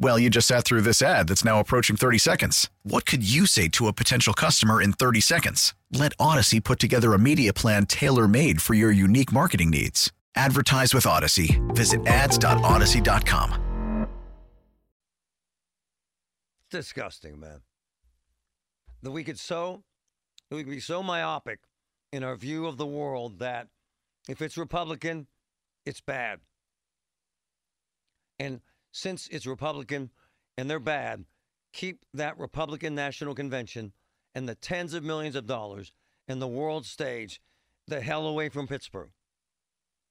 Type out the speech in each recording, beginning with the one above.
Well, you just sat through this ad that's now approaching 30 seconds. What could you say to a potential customer in 30 seconds? Let Audacy put together a media plan tailor made for your unique marketing needs. Advertise with Audacy. Visit ads.audacy.com. Disgusting, man. That we could so that we could be so myopic in our view of the world that if it's Republican, it's bad. And since it's Republican and they're bad, keep that Republican National Convention and the tens of millions of dollars and the world stage the hell away from Pittsburgh.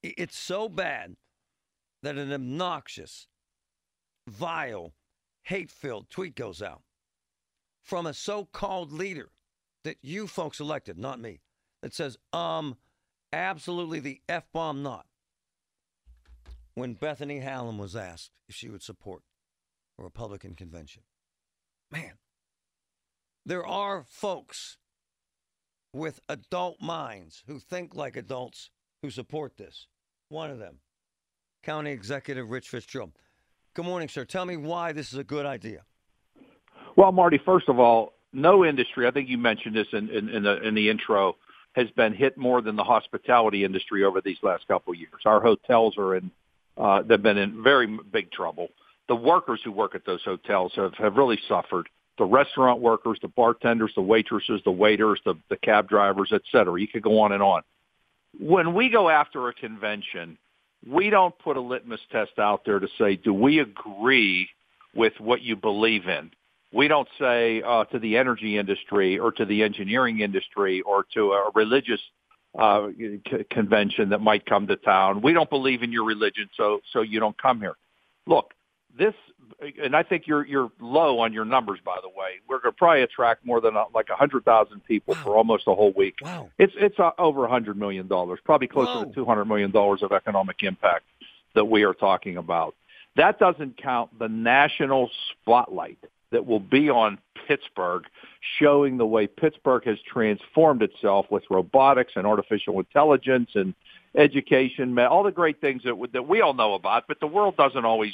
It's so bad that an obnoxious, vile, hate filled tweet goes out from a so called leader that you folks elected, not me, that says, um, absolutely the F bomb not when Bethany Hallam was asked if she would support a Republican convention. Man, there are folks with adult minds who think like adults who support this. One of them, County Executive Rich Fitzgerald. Good morning, sir. Tell me why this is a good idea. Well, Marty, first of all, no industry, I think you mentioned this in, in, in, the, in the intro, has been hit more than the hospitality industry over these last couple of years. Our hotels are in uh, they've been in very big trouble. The workers who work at those hotels have, have really suffered. The restaurant workers, the bartenders, the waitresses, the waiters, the, the cab drivers, et cetera. You could go on and on. When we go after a convention, we don't put a litmus test out there to say, do we agree with what you believe in? We don't say uh, to the energy industry or to the engineering industry or to a religious uh, c- convention that might come to town. We don't believe in your religion, so so you don't come here. Look, this, and I think you're you're low on your numbers, by the way. We're going to probably attract more than uh, like a hundred thousand people wow. for almost a whole week. Wow, it's it's uh, over a hundred million dollars, probably closer Whoa. to two hundred million dollars of economic impact that we are talking about. That doesn't count the national spotlight that will be on Pittsburgh, showing the way Pittsburgh has transformed itself with robotics and artificial intelligence and education, all the great things that that we all know about, but the world doesn't always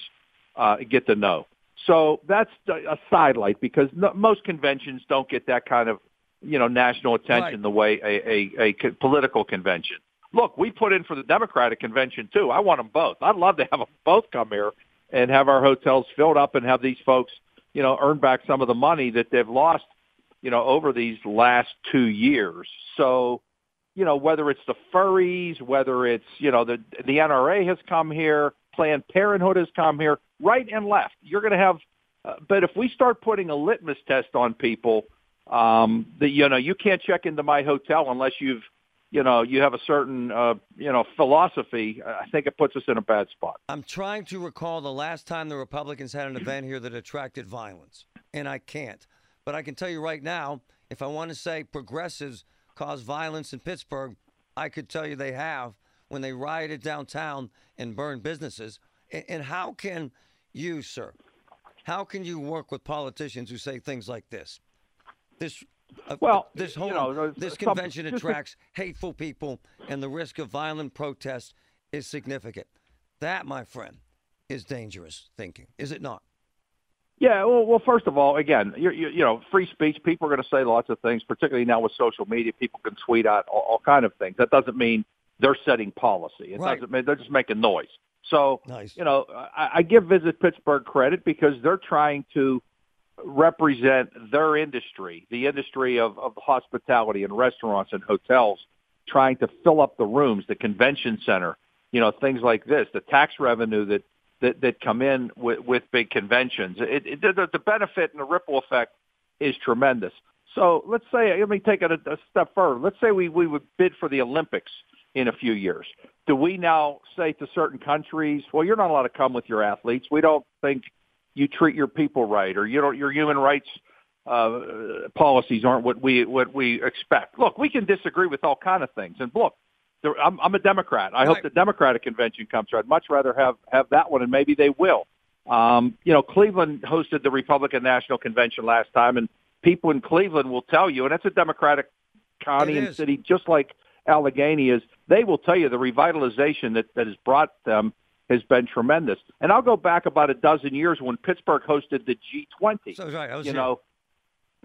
uh, get to know. So that's a sidelight because no, most conventions don't get that kind of you know national attention right. the way a, a, a political convention. Look, we put in for the Democratic convention too. I want them both. I'd love to have them both come here and have our hotels filled up and have these folks you know, earn back some of the money that they've lost, you know, over these last two years. So, you know, whether it's the furries, whether it's, you know, the the NRA has come here, Planned Parenthood has come here, right and left. You're going to have, uh, but if we start putting a litmus test on people, um, that you know, you can't check into my hotel unless you've you know, you have a certain, uh, you know, philosophy, I think it puts us in a bad spot. I'm trying to recall the last time the Republicans had an event here that attracted violence, and I can't. But I can tell you right now, if I want to say progressives cause violence in Pittsburgh, I could tell you they have when they rioted downtown and burned businesses. And how can you, sir, how can you work with politicians who say things like this? This well, this whole you know, this convention attracts hateful people, and the risk of violent protest is significant. That, my friend, is dangerous thinking, is it not? Yeah, well, well, first of all, again, you you know, free speech. People are going to say lots of things, particularly now with social media. People can tweet out all, all kind of things. That doesn't mean they're setting policy. It right. doesn't mean they're just making noise. So, nice. you know, I, I give Visit Pittsburgh credit because they're trying to represent their industry, the industry of, of hospitality and restaurants and hotels, trying to fill up the rooms, the convention center, you know, things like this, the tax revenue that that that come in with, with big conventions. It, it, the, the benefit and the ripple effect is tremendous. So let's say, let me take it a, a step further. Let's say we, we would bid for the Olympics in a few years. Do we now say to certain countries, well, you're not allowed to come with your athletes. We don't think you treat your people right or you don't, your human rights uh, policies aren't what we, what we expect. Look, we can disagree with all kind of things. And look, there, I'm, I'm a Democrat. I right. hope the Democratic convention comes through. I'd much rather have, have that one and maybe they will. Um, you know, Cleveland hosted the Republican National Convention last time and people in Cleveland will tell you, and that's a Democratic county and city, just like Allegheny is. They will tell you the revitalization that, that has brought them has been tremendous. And I'll go back about a dozen years when Pittsburgh hosted the G20. So, right, you here. know,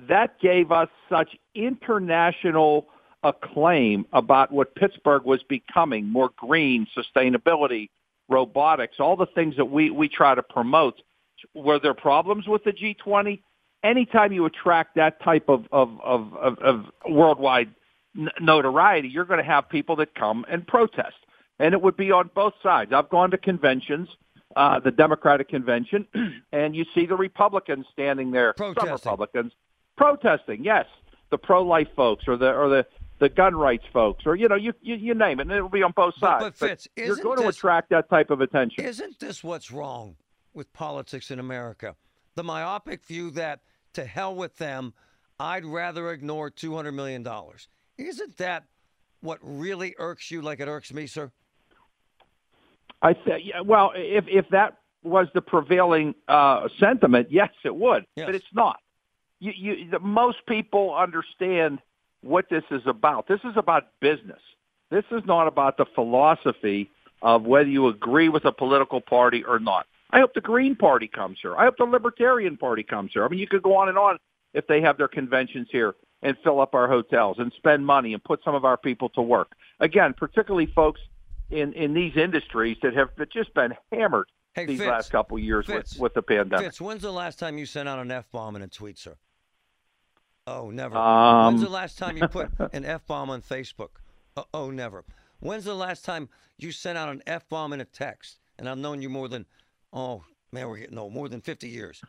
that gave us such international acclaim about what Pittsburgh was becoming, more green, sustainability, robotics, all the things that we, we try to promote. Were there problems with the G20? anytime you attract that type of of of, of, of worldwide notoriety, you're going to have people that come and protest, and it would be on both sides. I've gone to conventions. Uh, the Democratic convention, and you see the Republicans standing there, protesting. some Republicans protesting. Yes, the pro-life folks or the or the the gun rights folks, or you know, you you, you name it, and it'll be on both sides. But, but Fitz, you're going this, to attract that type of attention. Isn't this what's wrong with politics in America? The myopic view that to hell with them. I'd rather ignore $200 million. Isn't that what really irks you like it irks me, sir? I say, yeah, well, if, if that was the prevailing uh, sentiment, yes, it would, yes. but it's not. You, you, the, most people understand what this is about. This is about business. This is not about the philosophy of whether you agree with a political party or not. I hope the Green Party comes here. I hope the Libertarian Party comes here. I mean, you could go on and on if they have their conventions here and fill up our hotels and spend money and put some of our people to work. Again, particularly folks in, in these industries that have just been hammered hey, these Fitz, last couple of years Fitz, with, with the pandemic. Fitz, when's the last time you sent out an F bomb in a tweet, sir? Oh, never. Um, when's the last time you put an F bomb on Facebook? Oh, oh, never. When's the last time you sent out an F bomb in a text? And I've known you more than Oh man, we're getting old. More than fifty years.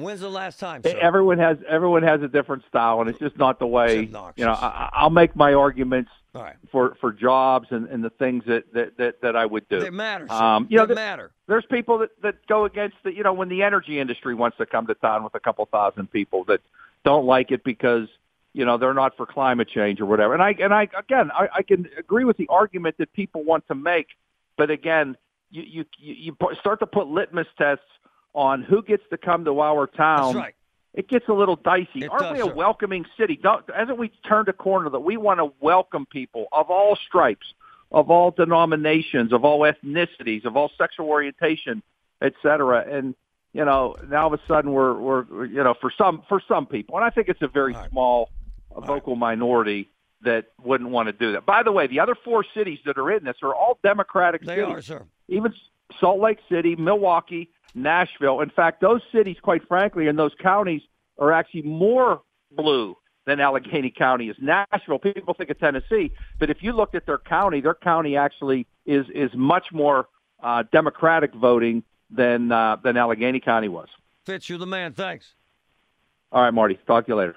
When's the last time? Sir? Everyone has everyone has a different style, and it's just not the way. You know, I, I'll make my arguments right. for for jobs and, and the things that, that, that, that I would do. They matter. Um, you know, they the, matter. There's people that, that go against the. You know, when the energy industry wants to come to town with a couple thousand people that don't like it because you know they're not for climate change or whatever. And I and I again I, I can agree with the argument that people want to make, but again you, you you start to put litmus tests on who gets to come to our town. Right. It gets a little dicey. It Aren't does, we a sir. welcoming city? Don't, hasn't we turned a corner that we want to welcome people of all stripes, of all denominations, of all ethnicities, of all sexual orientation, et cetera? And you know, now all of a sudden we're we're you know for some for some people, and I think it's a very right. small vocal right. minority that wouldn't want to do that. By the way, the other four cities that are in this are all Democratic they cities. are, sir. Even Salt Lake City, Milwaukee, Nashville. In fact, those cities, quite frankly, and those counties are actually more blue than Allegheny County is. Nashville, people think of Tennessee, but if you looked at their county, their county actually is is much more uh, Democratic voting than uh, than Allegheny County was. Fitz, you're the man. Thanks. All right, Marty. Talk to you later.